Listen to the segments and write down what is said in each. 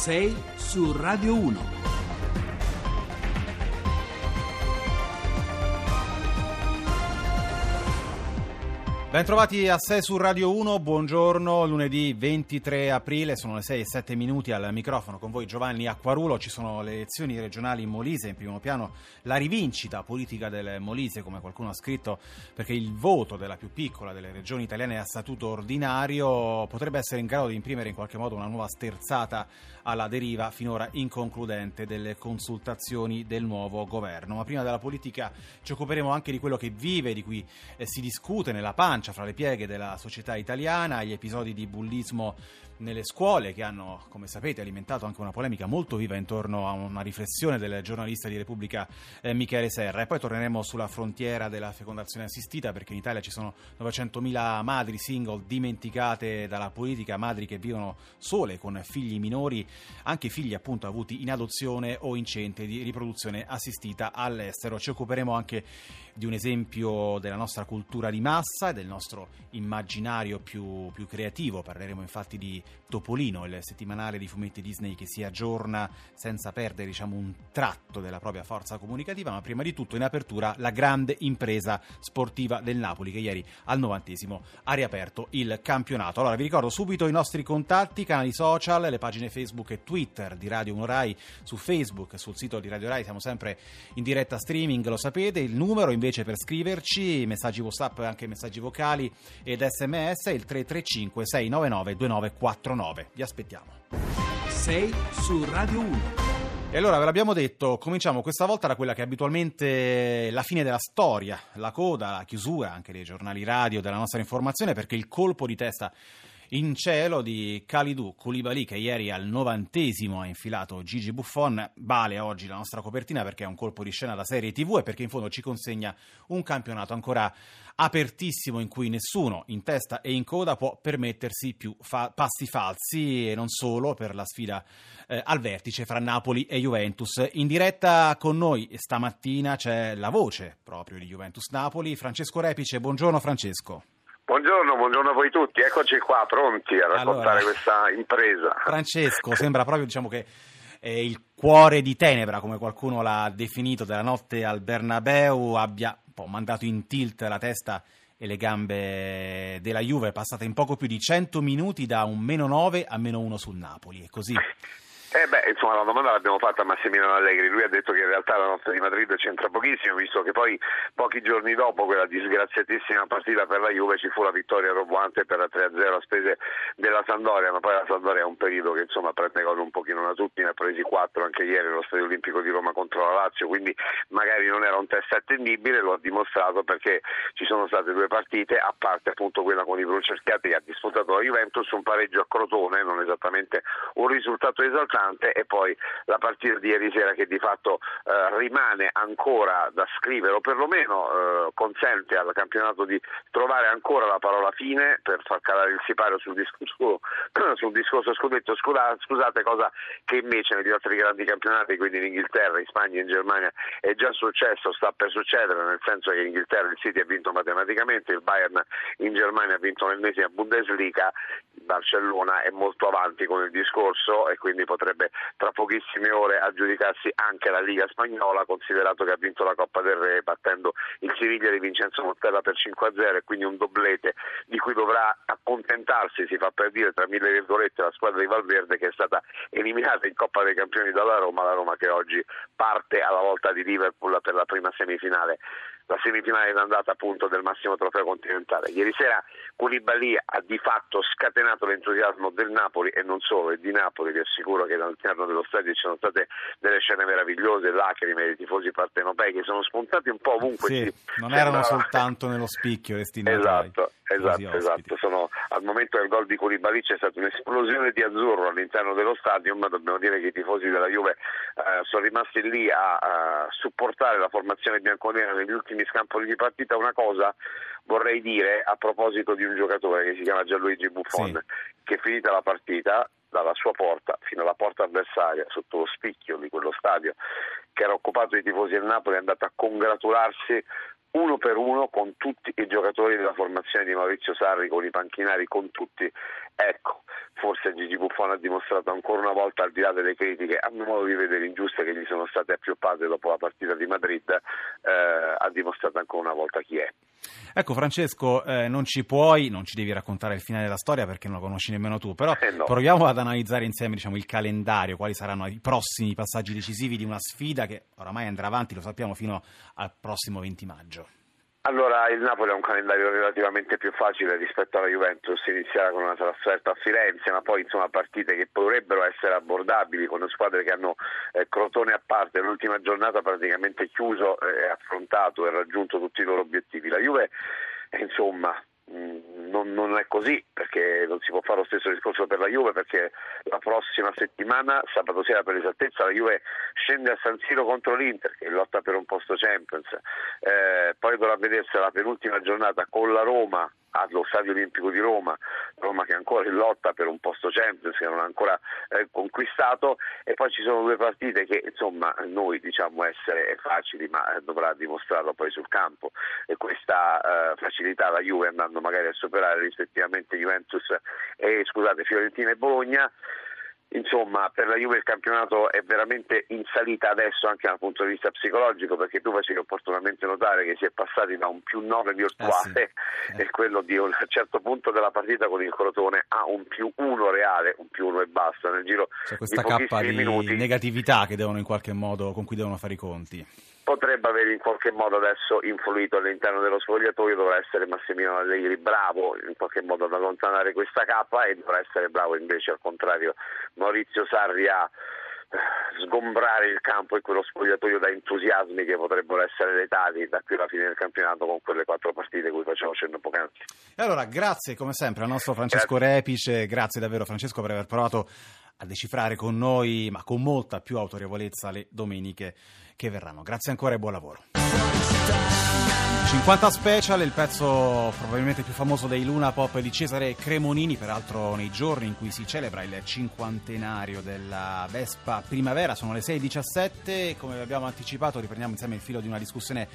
6 su Radio 1. Bentrovati a 6 su Radio 1, buongiorno, lunedì 23 aprile, sono le 6 e 7 minuti al microfono con voi Giovanni Acquarulo, ci sono le elezioni regionali in Molise, in primo piano la rivincita politica del Molise, come qualcuno ha scritto, perché il voto della più piccola delle regioni italiane a statuto ordinario potrebbe essere in grado di imprimere in qualche modo una nuova sterzata alla deriva finora inconcludente delle consultazioni del nuovo governo. Ma prima della politica ci occuperemo anche di quello che vive, di cui eh, si discute nella pancia fra le pieghe della società italiana, gli episodi di bullismo nelle scuole che hanno, come sapete, alimentato anche una polemica molto viva intorno a una riflessione del giornalista di Repubblica eh, Michele Serra. E poi torneremo sulla frontiera della fecondazione assistita perché in Italia ci sono 900.000 madri single dimenticate dalla politica, madri che vivono sole con figli minori, anche figli appunto avuti in adozione o in centri di riproduzione assistita all'estero. Ci occuperemo anche di un esempio della nostra cultura di massa e del nostro immaginario più, più creativo. Parleremo infatti di Topolino, il settimanale di fumetti Disney che si aggiorna senza perdere diciamo, un tratto della propria forza comunicativa, ma prima di tutto in apertura la grande impresa sportiva del Napoli che ieri al novantesimo ha riaperto il campionato. Allora vi ricordo subito i nostri contatti, canali social, le pagine Facebook e Twitter di Radio 1 Rai su Facebook, sul sito di Radio Rai siamo sempre in diretta streaming, lo sapete, il numero invece per scriverci, messaggi WhatsApp e anche messaggi vocali ed sms il 335 699 2949. 9. Vi aspettiamo. 6 su Radio 1. E allora ve l'abbiamo detto, cominciamo questa volta da quella che è abitualmente la fine della storia, la coda, la chiusura anche dei giornali radio, della nostra informazione, perché il colpo di testa in cielo di Kalidou Koulibaly che ieri al novantesimo ha infilato Gigi Buffon vale oggi la nostra copertina perché è un colpo di scena da serie tv e perché in fondo ci consegna un campionato ancora apertissimo in cui nessuno in testa e in coda può permettersi più fa- passi falsi e non solo per la sfida eh, al vertice fra Napoli e Juventus. In diretta con noi stamattina c'è la voce proprio di Juventus Napoli, Francesco Repice. Buongiorno Francesco. Buongiorno, buongiorno a voi tutti, eccoci qua pronti a raccontare allora, questa impresa. Francesco, sembra proprio diciamo che eh, il cuore di tenebra, come qualcuno l'ha definito, della notte al Bernabeu abbia mandato in tilt la testa e le gambe della Juve, passata in poco più di 100 minuti da un meno 9 a meno 1 sul Napoli. È così. Eh beh, insomma, la domanda l'abbiamo fatta a Massimiliano Allegri, lui ha detto che in realtà la notte di Madrid c'entra pochissimo, visto che poi pochi giorni dopo quella disgraziatissima partita per la Juve ci fu la vittoria roboante per la 3-0 a spese della Sandoria, ma poi la Sandoria è un periodo che insomma prende cose un pochino da tutti, ne ha presi 4 anche ieri nello Stadio Olimpico di Roma contro la Lazio, quindi magari non era un test attendibile, lo ha dimostrato perché ci sono state due partite, a parte appunto quella con i Brucerchiati che ha disputato la Juventus, un pareggio a Crotone, non esattamente un risultato esaltante importante e poi la partita di ieri sera che di fatto eh, rimane ancora da scrivere o perlomeno eh, consente al campionato di trovare ancora la parola fine per far calare il sipario sul discorso, sul discorso scudetto. Scusate cosa che invece negli altri grandi campionati quindi in Inghilterra, in Spagna in Germania è già successo, sta per succedere nel senso che in Inghilterra il City ha vinto matematicamente, il Bayern in Germania ha vinto l'ennesima Bundesliga Barcellona è molto avanti con il discorso e quindi potrebbe tra pochissime ore aggiudicarsi anche la Liga Spagnola, considerato che ha vinto la Coppa del Re battendo il Siviglia di Vincenzo Montella per 5-0 e quindi un doblete di cui dovrà accontentarsi, si fa per dire tra mille virgolette, la squadra di Valverde che è stata eliminata in Coppa dei Campioni dalla Roma, la Roma che oggi parte alla volta di Liverpool per la prima semifinale la semifinale d'andata appunto del massimo trofeo continentale. Ieri sera Koulibaly ha di fatto scatenato l'entusiasmo del Napoli e non solo, e di Napoli, vi assicuro che all'interno dello stadio ci sono state delle scene meravigliose, lacrime dei tifosi partenopei che sono spuntati un po' ovunque. Sì, non erano soltanto nello spicchio destinati. Esatto, esatto, esatto. Sono, al momento del gol di Koulibaly c'è stata un'esplosione di azzurro all'interno dello stadio, ma dobbiamo dire che i tifosi della Juve eh, sono rimasti lì a, a supportare la formazione bianconera negli ultimi ultimi scampoli di partita una cosa vorrei dire a proposito di un giocatore che si chiama Gianluigi Buffon sì. che finita la partita dalla sua porta fino alla porta avversaria sotto lo spicchio di quello stadio che era occupato dai tifosi del Napoli è andato a congratularsi uno per uno con tutti i giocatori della formazione di Maurizio Sarri, con i panchinari, con tutti. Ecco, forse Gigi Buffon ha dimostrato ancora una volta, al di là delle critiche, a mio modo di vedere ingiuste che gli sono state appioppate dopo la partita di Madrid, eh, ha dimostrato ancora una volta chi è. Ecco Francesco, eh, non ci puoi, non ci devi raccontare il finale della storia perché non lo conosci nemmeno tu, però Eh, no. proviamo ad analizzare insieme diciamo, il calendario, quali saranno i prossimi passaggi decisivi di una sfida che oramai andrà avanti, lo sappiamo, fino al prossimo 20 maggio. Allora, il Napoli ha un calendario relativamente più facile rispetto alla Juventus, inizierà con una trasferta a Firenze, ma poi insomma partite che potrebbero essere abbordabili con squadre che hanno eh, Crotone a parte, l'ultima giornata praticamente chiuso e affrontato e raggiunto tutti i loro obiettivi. La Juve, eh, insomma, non, non è così perché non si può fare lo stesso discorso per la Juve perché la prossima settimana, sabato sera per esattezza, la Juve scende a San Siro contro l'Inter che lotta per un posto Champions, eh, poi dovrà vedersi la penultima giornata con la Roma allo Stadio Olimpico di Roma, Roma che è ancora in lotta per un posto Champions che non ha ancora eh, conquistato. E poi ci sono due partite che insomma noi diciamo essere facili ma eh, dovrà dimostrarlo poi sul campo. E questa eh, facilità la Juve andando magari a superare rispettivamente Juventus e scusate Fiorentina e Bologna Insomma, per la Juve il campionato è veramente in salita adesso anche dal punto di vista psicologico perché tu facevi opportunamente notare che si è passati da un più 9 virtuale Eh e quello di un certo punto della partita con il Crotone a un più 1 reale, un più 1 e basta nel giro questa di cappa pochissimi di minuti. negatività che devono in qualche modo, con cui devono fare i conti. Potrebbe aver in qualche modo adesso influito all'interno dello spogliatoio, dovrà essere Massimiliano Allegri bravo in qualche modo ad allontanare questa cappa e dovrà essere bravo invece al contrario Maurizio Sarri a eh, sgombrare il campo e quello spogliatoio da entusiasmi che potrebbero essere letati da qui alla fine del campionato con quelle quattro partite cui facevo cenno poc'anzi. E allora, grazie come sempre al nostro Francesco Repice, grazie davvero Francesco per aver provato a decifrare con noi, ma con molta più autorevolezza, le domeniche che verranno. Grazie ancora e buon lavoro. 50 Special, il pezzo probabilmente più famoso dei Luna Pop di Cesare Cremonini, peraltro nei giorni in cui si celebra il cinquantenario della Vespa Primavera, sono le 6.17, come abbiamo anticipato riprendiamo insieme il filo di una discussione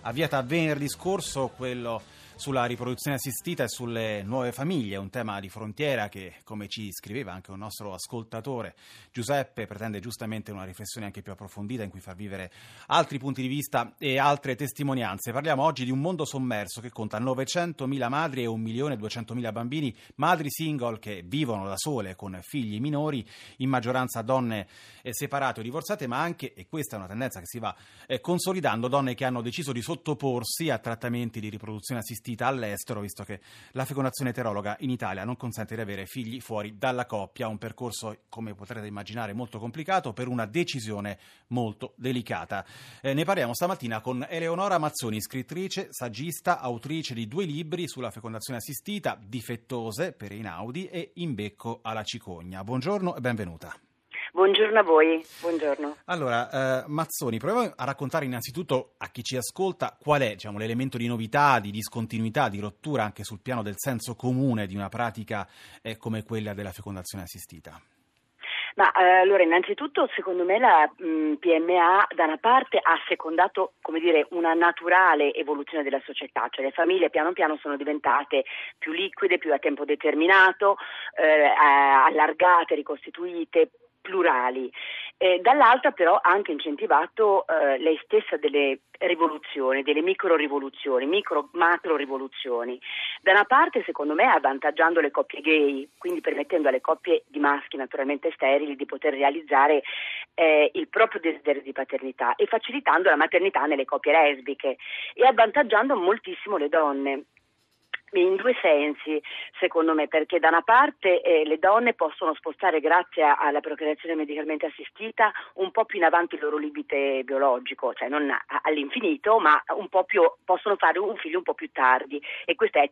avviata venerdì scorso, quello sulla riproduzione assistita e sulle nuove famiglie, un tema di frontiera che, come ci scriveva anche un nostro ascoltatore, Giuseppe, pretende giustamente una riflessione anche più approfondita in cui far vivere altri punti di vista e altre testimonianze. Parliamo oggi di un mondo sommerso che conta 900.000 madri e 1.200.000 bambini, madri single che vivono da sole con figli minori, in maggioranza donne eh, separate o divorziate, ma anche, e questa è una tendenza che si va eh, consolidando, donne che hanno deciso di sottoporsi a trattamenti di riproduzione assistita all'estero, visto che la fecondazione eterologa in Italia non consente di avere figli fuori dalla coppia, un percorso, come potrete immaginare, molto complicato per una decisione molto delicata. Eh, ne parliamo stamattina con Eleonora Mazzoni, scrittrice, saggista, autrice di due libri sulla fecondazione assistita, Difettose per Einaudi e In becco alla cicogna. Buongiorno e benvenuta. Buongiorno a voi, buongiorno. Allora, eh, Mazzoni, proviamo a raccontare innanzitutto a chi ci ascolta qual è diciamo, l'elemento di novità, di discontinuità, di rottura anche sul piano del senso comune di una pratica eh, come quella della fecondazione assistita. Ma eh, allora, innanzitutto, secondo me la mh, PMA da una parte ha secondato, come dire, una naturale evoluzione della società, cioè le famiglie piano piano sono diventate più liquide, più a tempo determinato, eh, allargate, ricostituite, plurali. Eh, dall'altra però ha anche incentivato eh, lei stessa delle rivoluzioni, delle micro rivoluzioni, micro macro rivoluzioni. Da una parte secondo me avvantaggiando le coppie gay, quindi permettendo alle coppie di maschi naturalmente sterili di poter realizzare eh, il proprio desiderio di paternità e facilitando la maternità nelle coppie lesbiche e avvantaggiando moltissimo le donne in due sensi, secondo me, perché da una parte eh, le donne possono spostare, grazie alla procreazione medicalmente assistita, un po' più in avanti il loro limite biologico, cioè non all'infinito, ma più, possono fare un figlio un po' più tardi. E questa è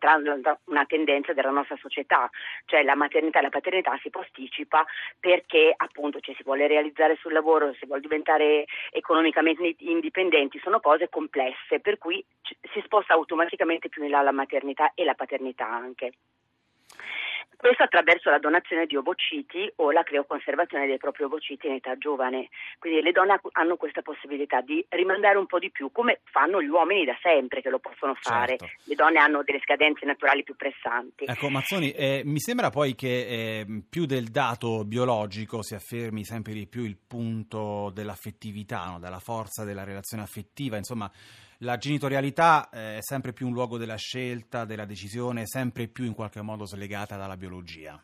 una tendenza della nostra società, cioè la maternità e la paternità si posticipa perché appunto cioè, si vuole realizzare sul lavoro, si vuole diventare economicamente indipendenti, sono cose complesse, per cui si sposta automaticamente più in là la maternità e la paternità anche. questo attraverso la donazione di ovociti o la crioconservazione dei propri ovociti in età giovane. Quindi le donne hanno questa possibilità di rimandare un po' di più, come fanno gli uomini da sempre che lo possono fare. Certo. Le donne hanno delle scadenze naturali più pressanti. Ecco, Mazzoni, eh, mi sembra poi che eh, più del dato biologico si affermi sempre di più il punto dell'affettività, no? della forza della relazione affettiva, insomma la genitorialità eh, è sempre più un luogo della scelta, della decisione, sempre più in qualche modo slegata dalla biologia.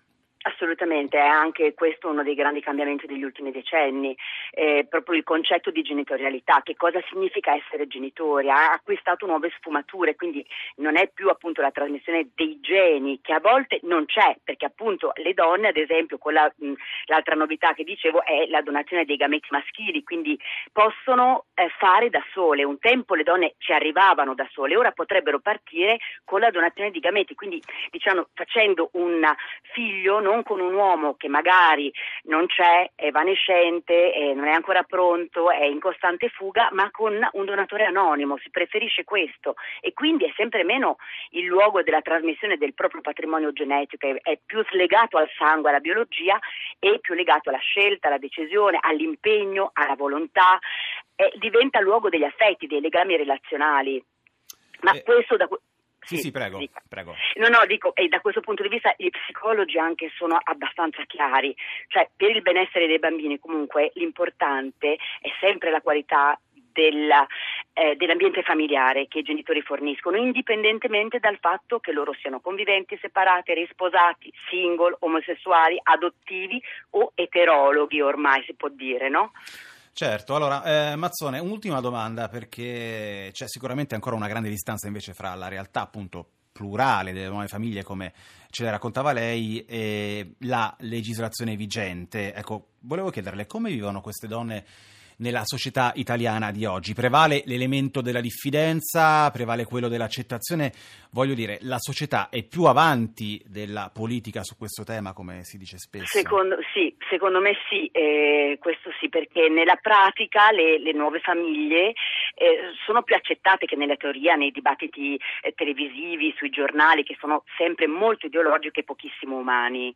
Assolutamente, è anche questo uno dei grandi cambiamenti degli ultimi decenni, eh, proprio il concetto di genitorialità, che cosa significa essere genitori, ha acquistato nuove sfumature, quindi non è più appunto la trasmissione dei geni, che a volte non c'è, perché appunto le donne, ad esempio, con la, mh, l'altra novità che dicevo è la donazione dei gameti maschili, quindi possono eh, fare da sole, un tempo le donne ci arrivavano da sole, ora potrebbero partire con la donazione di gameti, quindi diciamo facendo un figlio non con un uomo che magari non c'è, è evanescente, è, non è ancora pronto, è in costante fuga, ma con un donatore anonimo, si preferisce questo e quindi è sempre meno il luogo della trasmissione del proprio patrimonio genetico, è, è più slegato al sangue, alla biologia e più legato alla scelta, alla decisione, all'impegno, alla volontà, diventa luogo degli affetti, dei legami relazionali. Ma eh. questo da, sì, sì, prego, prego. No, no, dico, e da questo punto di vista i psicologi anche sono abbastanza chiari, cioè per il benessere dei bambini comunque l'importante è sempre la qualità della, eh, dell'ambiente familiare che i genitori forniscono, indipendentemente dal fatto che loro siano conviventi, separati, risposati, single, omosessuali, adottivi o eterologhi ormai si può dire, no? Certo, allora eh, Mazzone, un'ultima domanda perché c'è sicuramente ancora una grande distanza invece fra la realtà appunto plurale delle nuove famiglie come ce le raccontava lei e la legislazione vigente. Ecco, volevo chiederle come vivono queste donne nella società italiana di oggi? Prevale l'elemento della diffidenza, prevale quello dell'accettazione? Voglio dire, la società è più avanti della politica su questo tema, come si dice spesso? Secondo, sì, secondo me sì, eh, questo sì, perché nella pratica le, le nuove famiglie eh, sono più accettate che nella teoria, nei dibattiti eh, televisivi, sui giornali, che sono sempre molto ideologiche e pochissimo umani.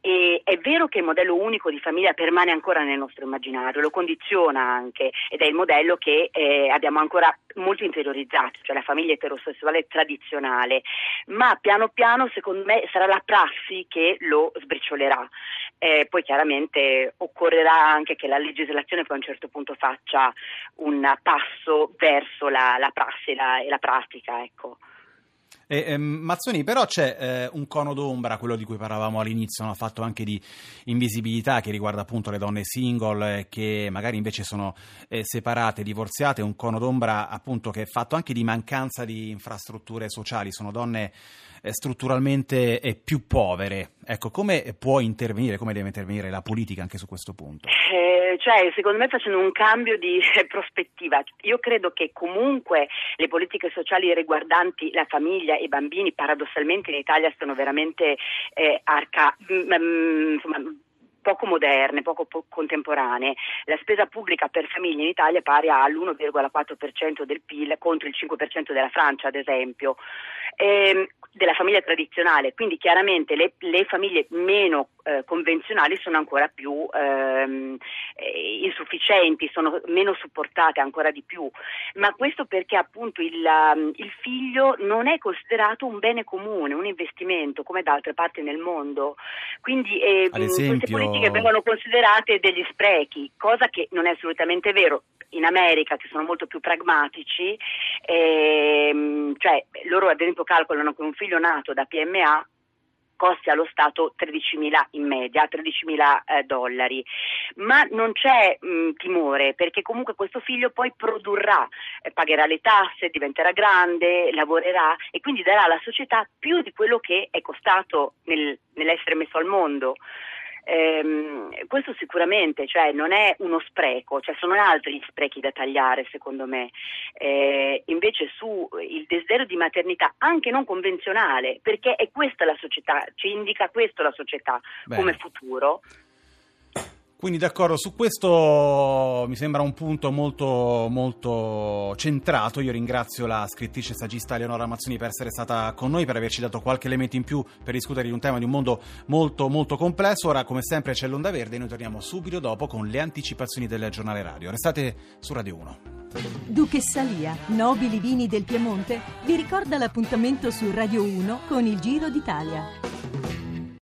E è vero che il modello unico di famiglia permane ancora nel nostro immaginario, lo condiziona anche ed è il modello che eh, abbiamo ancora molto interiorizzato, cioè la famiglia eterosessuale tradizionale, ma piano piano secondo me sarà la prassi che lo sbriciolerà. Eh, poi chiaramente occorrerà anche che la legislazione poi a un certo punto faccia un passo verso la, la prassi e la, e la pratica. Ecco. Eh, eh, Mazzoni, però c'è eh, un cono d'ombra, quello di cui parlavamo all'inizio, no? fatto anche di invisibilità che riguarda appunto le donne single eh, che magari invece sono eh, separate, divorziate, un cono d'ombra appunto che è fatto anche di mancanza di infrastrutture sociali, sono donne eh, strutturalmente più povere. Ecco, come può intervenire, come deve intervenire la politica anche su questo punto? Eh, cioè, secondo me facendo un cambio di prospettiva. Io credo che comunque le politiche sociali riguardanti la famiglia e i bambini, paradossalmente in Italia sono veramente eh, arca, mh, mh, insomma, poco moderne, poco po- contemporanee. La spesa pubblica per famiglia in Italia è pari all'1,4% del PIL contro il 5% della Francia, ad esempio. Ehm, della famiglia tradizionale, quindi chiaramente le, le famiglie meno eh, convenzionali sono ancora più ehm, eh, insufficienti, sono meno supportate ancora di più, ma questo perché appunto il, um, il, figlio non è considerato un bene comune, un investimento come da altre parti nel mondo, quindi eh, esempio... politiche vengono considerate degli sprechi, cosa che non è assolutamente vero. In America che sono molto più pragmatici, ehm, cioè loro ad esempio calcolano che un figlio nato da PMA costi allo Stato 13.000 in media, 13.000 eh, dollari, ma non c'è mh, timore perché comunque questo figlio poi produrrà, eh, pagherà le tasse, diventerà grande, lavorerà e quindi darà alla società più di quello che è costato nel, nell'essere messo al mondo. Ehm, questo sicuramente cioè, non è uno spreco, cioè, sono altri gli sprechi da tagliare secondo me. Eh, invece sul desiderio di maternità, anche non convenzionale, perché è questa la società, ci indica questo la società Bene. come futuro. Quindi d'accordo, su questo mi sembra un punto molto, molto centrato. Io ringrazio la scrittrice e saggista Eleonora Mazzoni per essere stata con noi, per averci dato qualche elemento in più per discutere di un tema di un mondo molto, molto complesso. Ora, come sempre, c'è l'Onda Verde e noi torniamo subito dopo con le anticipazioni del giornale radio. Restate su Radio 1. Duchessa Lia, nobili vini del Piemonte, vi ricorda l'appuntamento su Radio 1 con il Giro d'Italia.